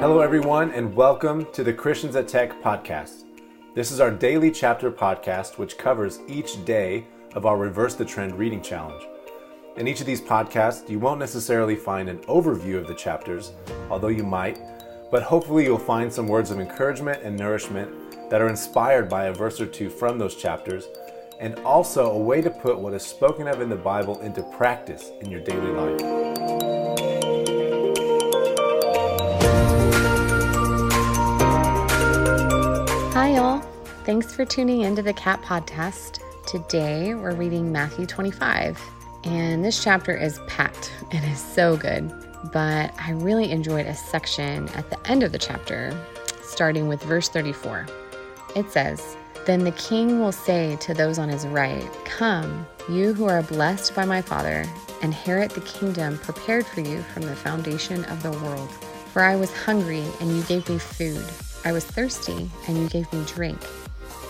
Hello, everyone, and welcome to the Christians at Tech podcast. This is our daily chapter podcast, which covers each day of our Reverse the Trend reading challenge. In each of these podcasts, you won't necessarily find an overview of the chapters, although you might, but hopefully you'll find some words of encouragement and nourishment that are inspired by a verse or two from those chapters, and also a way to put what is spoken of in the Bible into practice in your daily life. Thanks for tuning into the Cat Podcast. Today we're reading Matthew 25, and this chapter is packed. It is so good, but I really enjoyed a section at the end of the chapter, starting with verse 34. It says, Then the king will say to those on his right, Come, you who are blessed by my Father, inherit the kingdom prepared for you from the foundation of the world. For I was hungry, and you gave me food. I was thirsty, and you gave me drink.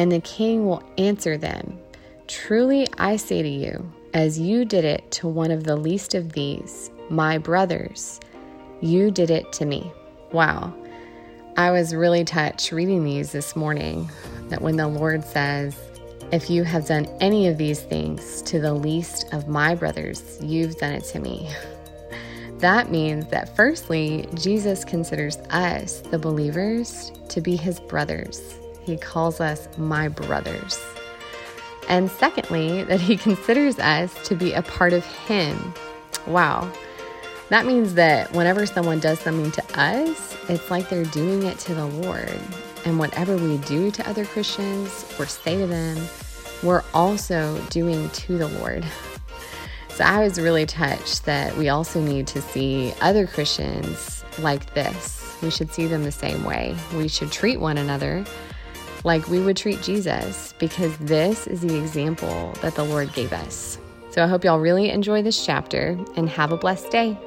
And the king will answer them Truly I say to you, as you did it to one of the least of these, my brothers, you did it to me. Wow. I was really touched reading these this morning that when the Lord says, If you have done any of these things to the least of my brothers, you've done it to me. That means that, firstly, Jesus considers us, the believers, to be his brothers. He calls us my brothers. And secondly, that he considers us to be a part of him. Wow. That means that whenever someone does something to us, it's like they're doing it to the Lord. And whatever we do to other Christians or say to them, we're also doing to the Lord. So I was really touched that we also need to see other Christians like this. We should see them the same way. We should treat one another like we would treat Jesus because this is the example that the Lord gave us. So I hope y'all really enjoy this chapter and have a blessed day.